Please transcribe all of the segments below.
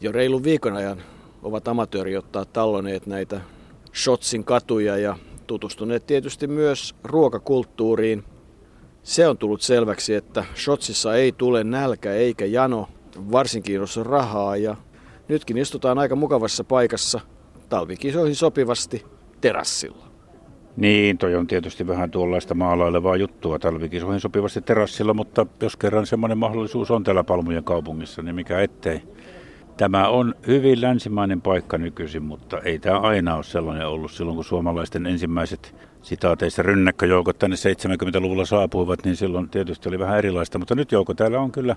jo reilun viikon ajan ovat ottaa talloneet näitä Shotsin katuja ja tutustuneet tietysti myös ruokakulttuuriin. Se on tullut selväksi, että Shotsissa ei tule nälkä eikä jano, varsinkin jos on rahaa ja nytkin istutaan aika mukavassa paikassa talvikisoihin sopivasti terassilla. Niin, toi on tietysti vähän tuollaista maalailevaa juttua talvikisoihin sopivasti terassilla, mutta jos kerran semmoinen mahdollisuus on täällä Palmujen kaupungissa, niin mikä ettei. Tämä on hyvin länsimainen paikka nykyisin, mutta ei tämä aina ole sellainen ollut silloin, kun suomalaisten ensimmäiset sitaateissa rynnäkköjoukot tänne 70-luvulla saapuivat, niin silloin tietysti oli vähän erilaista. Mutta nyt joukko täällä on kyllä,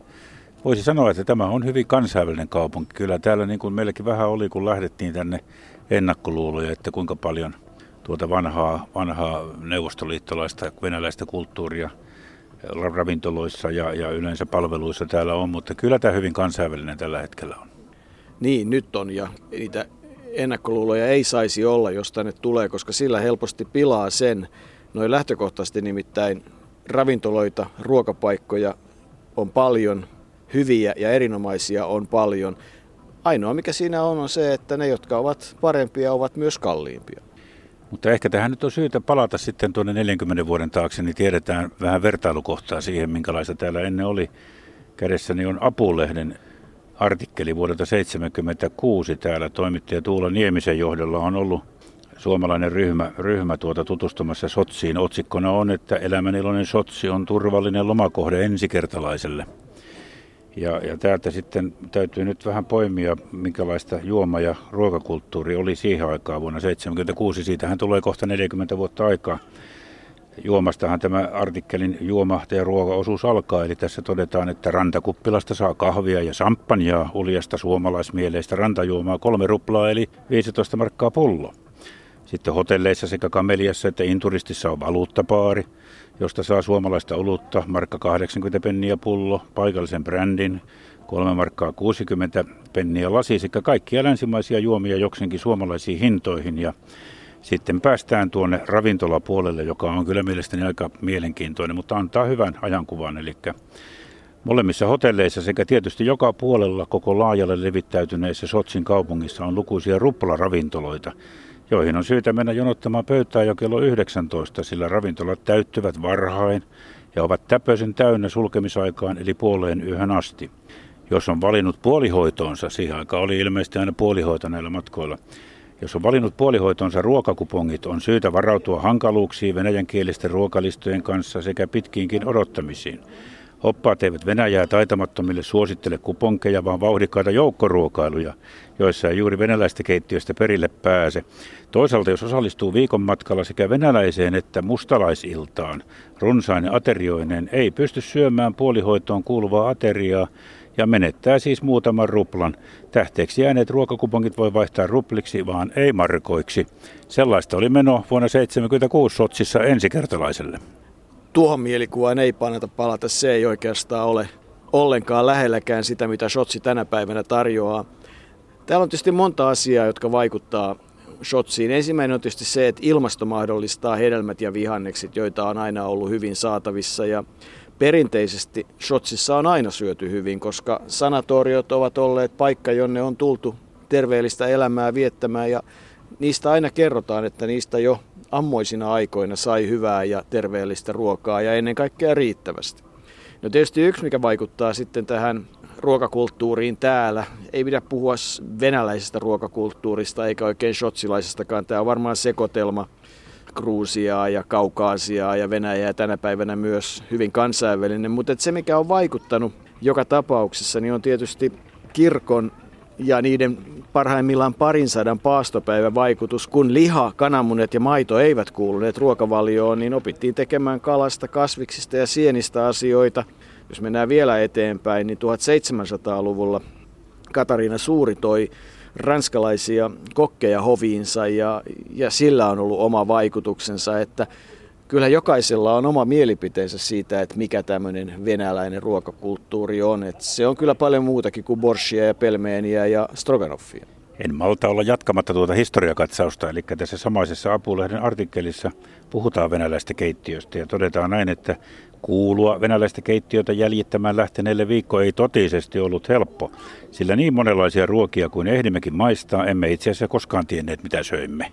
voisi sanoa, että tämä on hyvin kansainvälinen kaupunki. Kyllä täällä niin kuin meilläkin vähän oli, kun lähdettiin tänne ennakkoluuloja, että kuinka paljon tuota vanhaa, vanhaa neuvostoliittolaista venäläistä kulttuuria ravintoloissa ja, ja yleensä palveluissa täällä on, mutta kyllä tämä hyvin kansainvälinen tällä hetkellä on. Niin, nyt on ja niitä ennakkoluuloja ei saisi olla, jos tänne tulee, koska sillä helposti pilaa sen. Noin lähtökohtaisesti nimittäin ravintoloita, ruokapaikkoja on paljon, hyviä ja erinomaisia on paljon. Ainoa mikä siinä on on se, että ne jotka ovat parempia ovat myös kalliimpia. Mutta ehkä tähän nyt on syytä palata sitten tuonne 40 vuoden taakse, niin tiedetään vähän vertailukohtaa siihen, minkälaista täällä ennen oli. Kädessäni on Apulehden artikkeli vuodelta 1976 täällä toimittaja Tuula Niemisen johdolla on ollut suomalainen ryhmä, ryhmä tuota tutustumassa Sotsiin. Otsikkona on, että elämäniloinen Sotsi on turvallinen lomakohde ensikertalaiselle. Ja, ja täältä sitten täytyy nyt vähän poimia, minkälaista juoma- ja ruokakulttuuri oli siihen aikaan vuonna 1976. Siitähän tulee kohta 40 vuotta aikaa. Juomastahan tämä artikkelin juoma- ja ruokaosuus alkaa, eli tässä todetaan, että rantakuppilasta saa kahvia ja samppanjaa uljasta suomalaismieleistä rantajuomaa kolme ruplaa, eli 15 markkaa pullo. Sitten hotelleissa sekä kameliassa että inturistissa on valuuttapaari, josta saa suomalaista olutta, markka 80 penniä pullo, paikallisen brändin, 3 markkaa 60 penniä lasi sekä kaikkia länsimaisia juomia jokseenkin suomalaisiin hintoihin. Ja sitten päästään tuonne ravintolapuolelle, joka on kyllä mielestäni aika mielenkiintoinen, mutta antaa hyvän ajankuvan. Eli molemmissa hotelleissa sekä tietysti joka puolella koko laajalle levittäytyneessä Sotsin kaupungissa on lukuisia ruplaravintoloita, joihin on syytä mennä jonottamaan pöytää jo kello 19, sillä ravintolat täyttyvät varhain ja ovat täpöisen täynnä sulkemisaikaan eli puoleen yhden asti. Jos on valinnut puolihoitoonsa, siihen aikaan oli ilmeisesti aina puolihoito näillä matkoilla, jos on valinnut puolihoitonsa ruokakupongit, on syytä varautua hankaluuksiin venäjänkielisten ruokalistojen kanssa sekä pitkiinkin odottamisiin. Oppaat eivät Venäjää taitamattomille suosittele kuponkeja, vaan vauhdikkaita joukkoruokailuja, joissa ei juuri venäläistä keittiöstä perille pääse. Toisaalta jos osallistuu viikon matkalla sekä venäläiseen että mustalaisiltaan, runsainen aterioinen ei pysty syömään puolihoitoon kuuluvaa ateriaa, ja menettää siis muutaman ruplan. Tähteeksi jääneet ruokakupongit voi vaihtaa rupliksi, vaan ei markoiksi. Sellaista oli meno vuonna 1976 Sotsissa ensikertalaiselle. Tuohon mielikuvaan ei paneta palata, se ei oikeastaan ole ollenkaan lähelläkään sitä, mitä Shotsi tänä päivänä tarjoaa. Täällä on tietysti monta asiaa, jotka vaikuttaa Shotsiin. Ensimmäinen on tietysti se, että ilmasto mahdollistaa hedelmät ja vihannekset, joita on aina ollut hyvin saatavissa. Ja perinteisesti Shotsissa on aina syöty hyvin, koska sanatoriot ovat olleet paikka, jonne on tultu terveellistä elämää viettämään ja niistä aina kerrotaan, että niistä jo ammoisina aikoina sai hyvää ja terveellistä ruokaa ja ennen kaikkea riittävästi. No tietysti yksi, mikä vaikuttaa sitten tähän ruokakulttuuriin täällä, ei pidä puhua venäläisestä ruokakulttuurista eikä oikein shotsilaisestakaan. Tämä on varmaan sekoitelma Gruusiaa ja Kaukaasiaa ja Venäjää tänä päivänä myös hyvin kansainvälinen. Mutta se, mikä on vaikuttanut joka tapauksessa, niin on tietysti kirkon ja niiden parhaimmillaan parin sadan paastopäivän vaikutus, kun liha, kananmunet ja maito eivät kuuluneet ruokavalioon, niin opittiin tekemään kalasta, kasviksista ja sienistä asioita. Jos mennään vielä eteenpäin, niin 1700-luvulla Katariina Suuri toi ranskalaisia kokkeja hoviinsa ja, ja sillä on ollut oma vaikutuksensa, että kyllä jokaisella on oma mielipiteensä siitä, että mikä tämmöinen venäläinen ruokakulttuuri on. Että se on kyllä paljon muutakin kuin borshia ja pelmeeniä ja stroganoffia. En malta olla jatkamatta tuota historiakatsausta, eli tässä samaisessa Apulehden artikkelissa puhutaan venäläistä keittiöstä ja todetaan näin, että kuulua venäläistä keittiötä jäljittämään lähteneelle viikko ei totisesti ollut helppo, sillä niin monenlaisia ruokia kuin ehdimmekin maistaa, emme itse asiassa koskaan tienneet mitä söimme.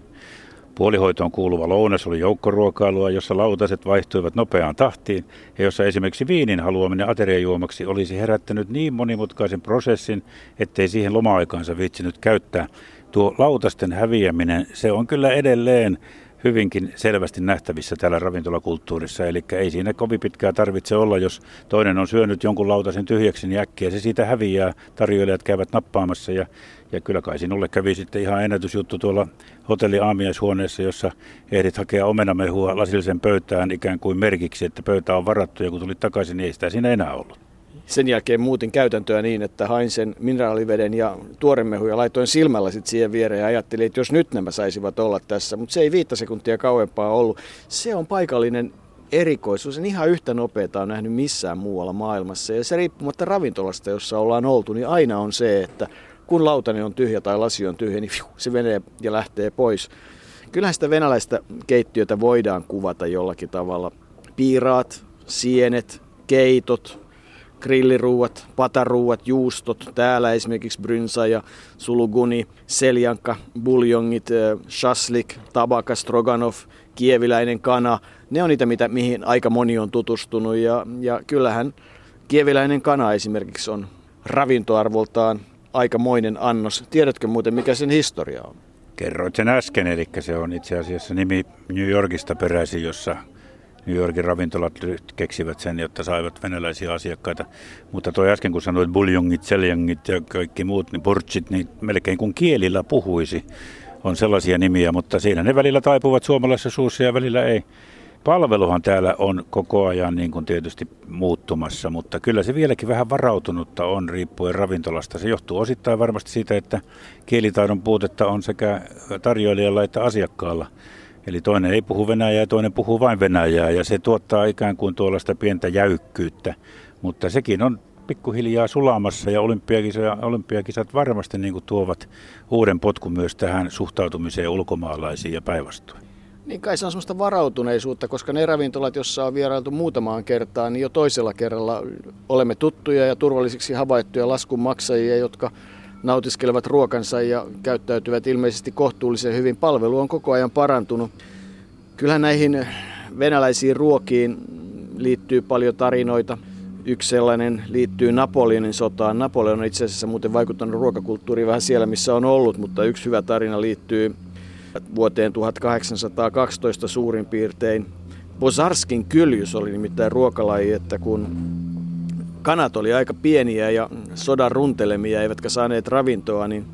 Puolihoitoon kuuluva lounas oli joukkoruokailua, jossa lautaset vaihtuivat nopeaan tahtiin ja jossa esimerkiksi viinin haluaminen ateriajuomaksi olisi herättänyt niin monimutkaisen prosessin, ettei siihen loma-aikaansa viitsinyt käyttää. Tuo lautasten häviäminen, se on kyllä edelleen hyvinkin selvästi nähtävissä täällä ravintolakulttuurissa. Eli ei siinä kovin pitkää tarvitse olla, jos toinen on syönyt jonkun lautasen tyhjäksi, niin äkkiä se siitä häviää. Tarjoilijat käyvät nappaamassa ja, ja kyllä kai sinulle kävi sitten ihan ennätysjuttu tuolla hotelli aamiaishuoneessa, jossa ehdit hakea omenamehua lasillisen pöytään ikään kuin merkiksi, että pöytä on varattu ja kun tulit takaisin, niin ei sitä siinä enää ollut. Sen jälkeen muutin käytäntöä niin, että hain sen mineraaliveden ja tuoremehu ja laitoin silmällä sitten siihen viereen ja ajattelin, että jos nyt nämä saisivat olla tässä, mutta se ei viittä sekuntia kauempaa ollut. Se on paikallinen erikoisuus. Sen ihan yhtä nopeata on nähnyt missään muualla maailmassa. Ja se riippumatta ravintolasta, jossa ollaan oltu, niin aina on se, että kun lautani on tyhjä tai lasi on tyhjä, niin se menee ja lähtee pois. Kyllähän sitä venäläistä keittiötä voidaan kuvata jollakin tavalla. Piiraat, sienet, keitot, grilliruuat, pataruuat, juustot. Täällä esimerkiksi brynsa ja suluguni, seljanka, buljongit, shaslik, tabaka, stroganov, kieviläinen kana. Ne on niitä, mitä, mihin aika moni on tutustunut ja, ja kyllähän kieviläinen kana esimerkiksi on ravintoarvoltaan aikamoinen annos. Tiedätkö muuten, mikä sen historia on? Kerroit sen äsken, eli se on itse asiassa nimi New Yorkista peräisin, jossa New Yorkin ravintolat keksivät sen, jotta saivat venäläisiä asiakkaita. Mutta tuo äsken, kun sanoit buljongit, seljangit ja kaikki muut, niin portsit, niin melkein kuin kielillä puhuisi. On sellaisia nimiä, mutta siinä ne välillä taipuvat suomalaisessa suussa ja välillä ei. Palveluhan täällä on koko ajan niin kuin tietysti muuttumassa, mutta kyllä se vieläkin vähän varautunutta on riippuen ravintolasta. Se johtuu osittain varmasti siitä, että kielitaidon puutetta on sekä tarjoilijalla että asiakkaalla. Eli toinen ei puhu venäjää ja toinen puhuu vain venäjää ja se tuottaa ikään kuin tuollaista pientä jäykkyyttä. Mutta sekin on pikkuhiljaa sulamassa ja olympiakisat, olympiakisat varmasti niin kuin tuovat uuden potkun myös tähän suhtautumiseen ulkomaalaisiin ja päinvastoin. Niin kai se on semmoista varautuneisuutta, koska ne ravintolat, joissa on vierailtu muutamaan kertaan, niin jo toisella kerralla olemme tuttuja ja turvallisiksi havaittuja laskunmaksajia, jotka nautiskelevat ruokansa ja käyttäytyvät ilmeisesti kohtuullisen hyvin. Palvelu on koko ajan parantunut. Kyllähän näihin venäläisiin ruokiin liittyy paljon tarinoita. Yksi sellainen liittyy Napoleonin sotaan. Napoleon on itse asiassa muuten vaikuttanut ruokakulttuuriin vähän siellä, missä on ollut, mutta yksi hyvä tarina liittyy vuoteen 1812 suurin piirtein. Bozarskin kyljys oli nimittäin ruokalaji, että kun kanat oli aika pieniä ja sodan runtelemia, eivätkä saaneet ravintoa, niin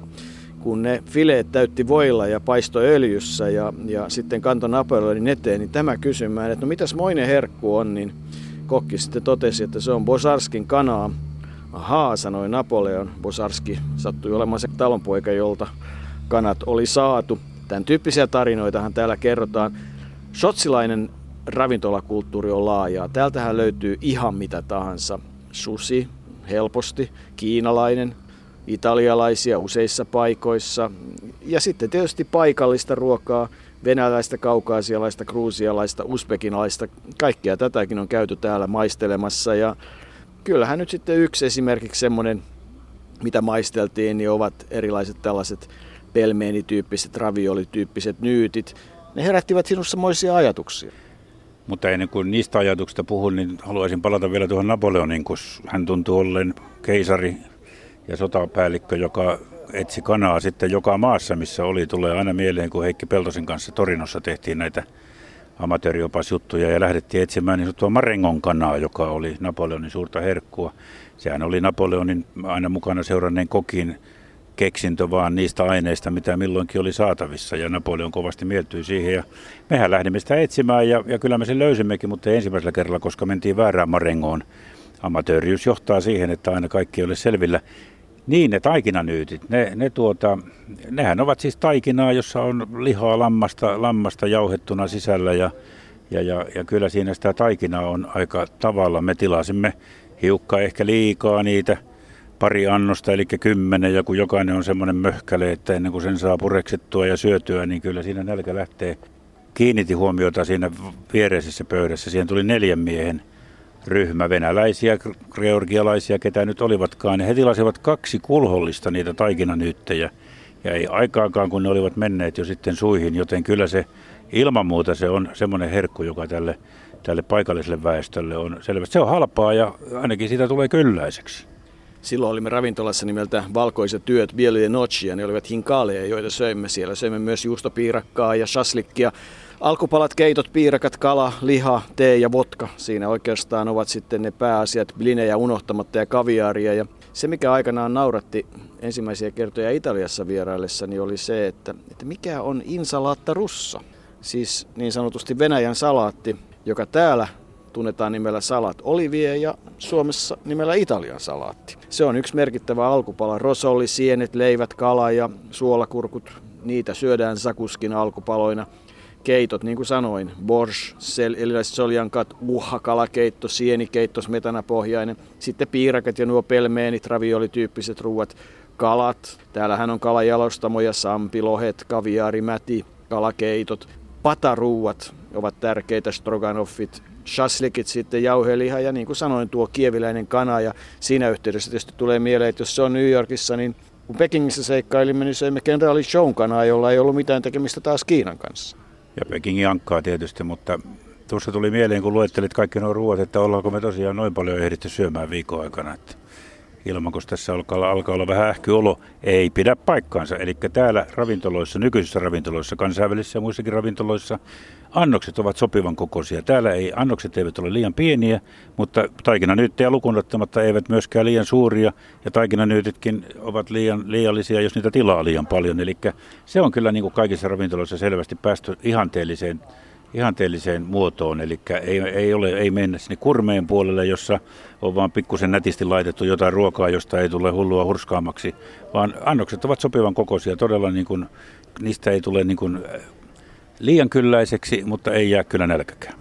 kun ne fileet täytti voilla ja paisto öljyssä ja, ja sitten kanto Napoleonin eteen, niin tämä kysymään, että no mitäs moinen herkku on, niin kokki sitten totesi, että se on Bosarskin kanaa. Ahaa, sanoi Napoleon. Bosarski sattui olemaan se talonpoika, jolta kanat oli saatu. Tämän tyyppisiä tarinoitahan täällä kerrotaan. Shotsilainen ravintolakulttuuri on laajaa. Täältähän löytyy ihan mitä tahansa. Susi, helposti, kiinalainen, italialaisia useissa paikoissa. Ja sitten tietysti paikallista ruokaa, venäläistä, kaukaasialaista, gruusialaista, uspekinalaista. Kaikkea tätäkin on käyty täällä maistelemassa. Ja kyllähän nyt sitten yksi esimerkiksi semmoinen, mitä maisteltiin, niin ovat erilaiset tällaiset pelmeenityyppiset, raviolityyppiset nyytit, ne herättivät sinussa moisia ajatuksia. Mutta ennen kuin niistä ajatuksista puhun, niin haluaisin palata vielä tuohon Napoleonin, kun hän tuntuu ollen keisari ja sotapäällikkö, joka etsi kanaa sitten joka maassa, missä oli. Tulee aina mieleen, kun Heikki Peltosen kanssa Torinossa tehtiin näitä amatööriopasjuttuja ja lähdettiin etsimään niin sanottua Marengon kanaa, joka oli Napoleonin suurta herkkua. Sehän oli Napoleonin aina mukana seuranneen kokin keksintö vaan niistä aineista, mitä milloinkin oli saatavissa. Ja Napoleon kovasti mieltyi siihen. Ja mehän lähdimme sitä etsimään ja, ja kyllä me sen löysimmekin, mutta ensimmäisellä kerralla, koska mentiin väärään marengoon. Amatööriys johtaa siihen, että aina kaikki ei ole selvillä. Niin, ne taikinanyytit, ne, ne tuota, nehän ovat siis taikinaa, jossa on lihaa lammasta, lammasta jauhettuna sisällä ja, ja, ja, ja kyllä siinä sitä taikinaa on aika tavalla. Me tilasimme hiukka ehkä liikaa niitä pari annosta, eli kymmenen, ja kun jokainen on semmoinen möhkäle, että ennen kuin sen saa pureksettua ja syötyä, niin kyllä siinä nälkä lähtee. Kiinnitti huomiota siinä viereisessä pöydässä. Siihen tuli neljän miehen ryhmä, venäläisiä, georgialaisia, ketä nyt olivatkaan. Ja he tilasivat kaksi kulhollista niitä taikinanyyttejä. Ja ei aikaakaan, kun ne olivat menneet jo sitten suihin, joten kyllä se ilman muuta se on semmoinen herkku, joka tälle, tälle paikalliselle väestölle on selvästi. Se on halpaa ja ainakin siitä tulee kylläiseksi. Silloin olimme ravintolassa nimeltä Valkoiset työt, Bieluje Nochi, ja ne olivat hinkaaleja, joita söimme siellä. Söimme myös juustopiirakkaa ja shaslikkia. Alkupalat, keitot, piirakat, kala, liha, tee ja vodka. Siinä oikeastaan ovat sitten ne pääasiat, blinejä unohtamatta ja kaviaaria. Ja se, mikä aikanaan nauratti ensimmäisiä kertoja Italiassa vieraillessani, oli se, että, että mikä on insalatta russa. Siis niin sanotusti Venäjän salaatti, joka täällä tunnetaan nimellä salat olivie ja Suomessa nimellä Italian salaatti. Se on yksi merkittävä alkupala. Rosolli, sienet, leivät, kala ja suolakurkut, niitä syödään sakuskin alkupaloina. Keitot, niin kuin sanoin, borsch, sel, eli soljankat, uhakalakeitto, sienikeitto, smetanapohjainen. Sitten piirakat ja nuo pelmeenit, raviolityyppiset ruuat, kalat. Täällähän on kalajalostamoja, sampilohet, kaviaari, mäti, kalakeitot. Pataruuat ovat tärkeitä, stroganoffit, shaslikit sitten, jauheliha ja niin kuin sanoin tuo kieviläinen kana ja siinä yhteydessä tietysti tulee mieleen, että jos se on New Yorkissa, niin kun Pekingissä seikkailimme, niin söimme kenraali Shown kanaa, jolla ei ollut mitään tekemistä taas Kiinan kanssa. Ja Pekingin ankkaa tietysti, mutta tuossa tuli mieleen, kun luettelit kaikki nuo ruoat, että ollaanko me tosiaan noin paljon ehditty syömään viikon aikana. Että ilman, kun tässä alkaa, alkaa olla vähän ähkyolo, ei pidä paikkaansa. Eli täällä ravintoloissa, nykyisissä ravintoloissa, kansainvälisissä ja muissakin ravintoloissa, annokset ovat sopivan kokoisia. Täällä ei, annokset eivät ole liian pieniä, mutta taikinanyyttejä lukunottamatta eivät myöskään liian suuria. Ja taikinanyytitkin ovat liian, liiallisia, jos niitä tilaa liian paljon. Eli se on kyllä niin kuin kaikissa ravintoloissa selvästi päästy ihanteelliseen ihanteelliseen muotoon, eli ei, ei, ole, ei mennä sinne kurmeen puolelle, jossa on vaan pikkusen nätisti laitettu jotain ruokaa, josta ei tule hullua hurskaamaksi, vaan annokset ovat sopivan kokoisia, todella niin kuin, niistä ei tule niin kuin liian kylläiseksi, mutta ei jää kyllä nälkäkään.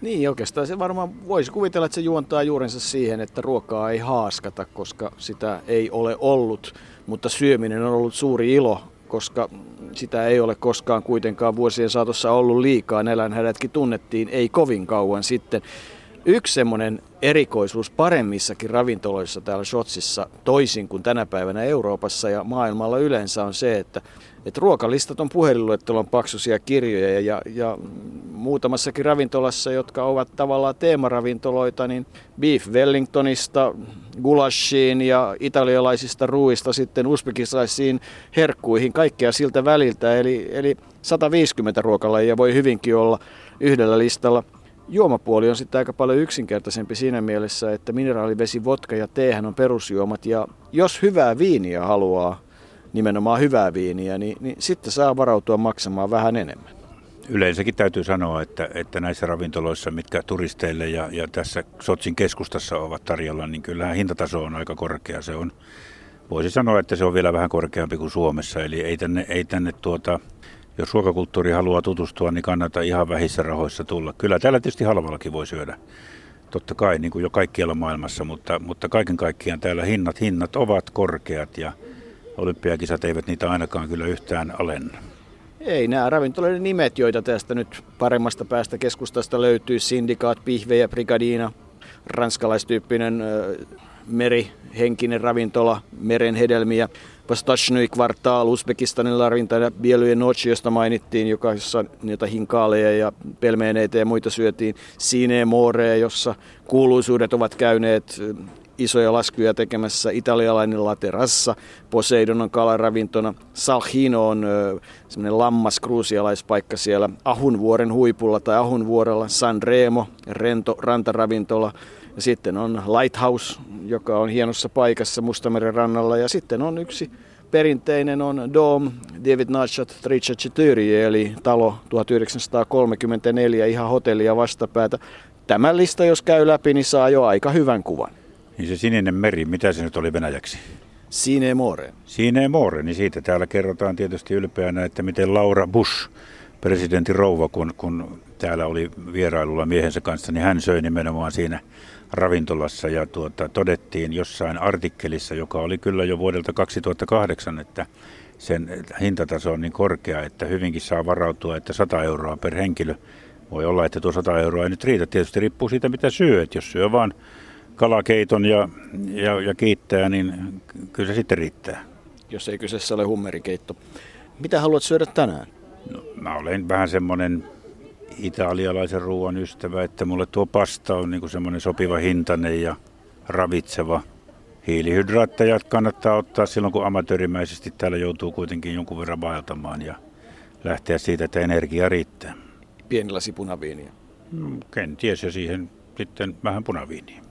Niin, oikeastaan se varmaan voisi kuvitella, että se juontaa juurensa siihen, että ruokaa ei haaskata, koska sitä ei ole ollut, mutta syöminen on ollut suuri ilo, koska sitä ei ole koskaan kuitenkaan vuosien saatossa ollut liikaa. Nälänhädätkin tunnettiin ei kovin kauan sitten. Yksi semmoinen erikoisuus paremmissakin ravintoloissa täällä Shotsissa, toisin kuin tänä päivänä Euroopassa ja maailmalla yleensä, on se, että, että ruokalistat on puhelinluettelon paksuisia kirjoja ja, ja muutamassakin ravintolassa, jotka ovat tavallaan teemaravintoloita, niin Beef Wellingtonista, gulashiin ja italialaisista ruuista sitten usbekislaisiin herkkuihin, kaikkea siltä väliltä. Eli, eli 150 ruokalajia voi hyvinkin olla yhdellä listalla. Juomapuoli on sitten aika paljon yksinkertaisempi siinä mielessä, että mineraalivesi, vodka ja teehän on perusjuomat. Ja jos hyvää viiniä haluaa, nimenomaan hyvää viiniä, niin, niin sitten saa varautua maksamaan vähän enemmän. Yleensäkin täytyy sanoa, että, että näissä ravintoloissa, mitkä turisteille ja, ja tässä Sotsin keskustassa ovat tarjolla, niin kyllähän hintataso on aika korkea. Se on, voisi sanoa, että se on vielä vähän korkeampi kuin Suomessa. Eli ei tänne, ei tänne tuota, jos ruokakulttuuri haluaa tutustua, niin kannattaa ihan vähissä rahoissa tulla. Kyllä täällä tietysti halvallakin voi syödä, totta kai, niin kuin jo kaikkialla maailmassa, mutta, mutta kaiken kaikkiaan täällä hinnat, hinnat ovat korkeat ja olympiakisat eivät niitä ainakaan kyllä yhtään alenna. Ei, nämä ravintoloiden nimet, joita tästä nyt paremmasta päästä keskustasta löytyy, Syndikaat, Pihve ja Brigadina, ranskalaistyyppinen merihenkinen ravintola, meren hedelmiä, Pastachnyi kvartaal, Uzbekistanin larinta ja Bielujen Nochi, josta mainittiin, joka, jossa niitä hinkaaleja ja pelmeeneitä ja muita syötiin. Sine More, jossa kuuluisuudet ovat käyneet isoja laskuja tekemässä italialainen La Terrassa, Poseidon on kalaravintona, Salhino on semmoinen lammas kruusialaispaikka siellä Ahunvuoren huipulla tai Ahunvuorella, San Remo, rento rantaravintola, ja sitten on Lighthouse, joka on hienossa paikassa Mustameren rannalla. Ja sitten on yksi perinteinen on Dom David Nachat Tricciaturi, eli talo 1934, ihan hotellia vastapäätä. Tämä lista, jos käy läpi, niin saa jo aika hyvän kuvan. Niin se sininen meri, mitä se nyt oli venäjäksi? Sine More. Sine More, niin siitä täällä kerrotaan tietysti ylpeänä, että miten Laura Bush, presidentin rouva, kun, kun täällä oli vierailulla miehensä kanssa, niin hän söi nimenomaan siinä ravintolassa ja tuota, todettiin jossain artikkelissa, joka oli kyllä jo vuodelta 2008, että sen hintataso on niin korkea, että hyvinkin saa varautua, että 100 euroa per henkilö. Voi olla, että tuo 100 euroa ei nyt riitä. Tietysti riippuu siitä, mitä syö. Että jos syö vaan kalakeiton ja, ja, ja kiittää, niin kyllä se sitten riittää. Jos ei kyseessä ole hummerikeitto. Mitä haluat syödä tänään? No, mä olen vähän semmoinen italialaisen ruoan ystävä, että mulle tuo pasta on niin semmoinen sopiva hintainen ja ravitseva. Hiilihydraatteja kannattaa ottaa silloin, kun amatöörimäisesti täällä joutuu kuitenkin jonkun verran vaeltamaan ja lähteä siitä, että energia riittää. Pienellä punaviiniä. Mm, kenties ja siihen sitten vähän punaviiniä.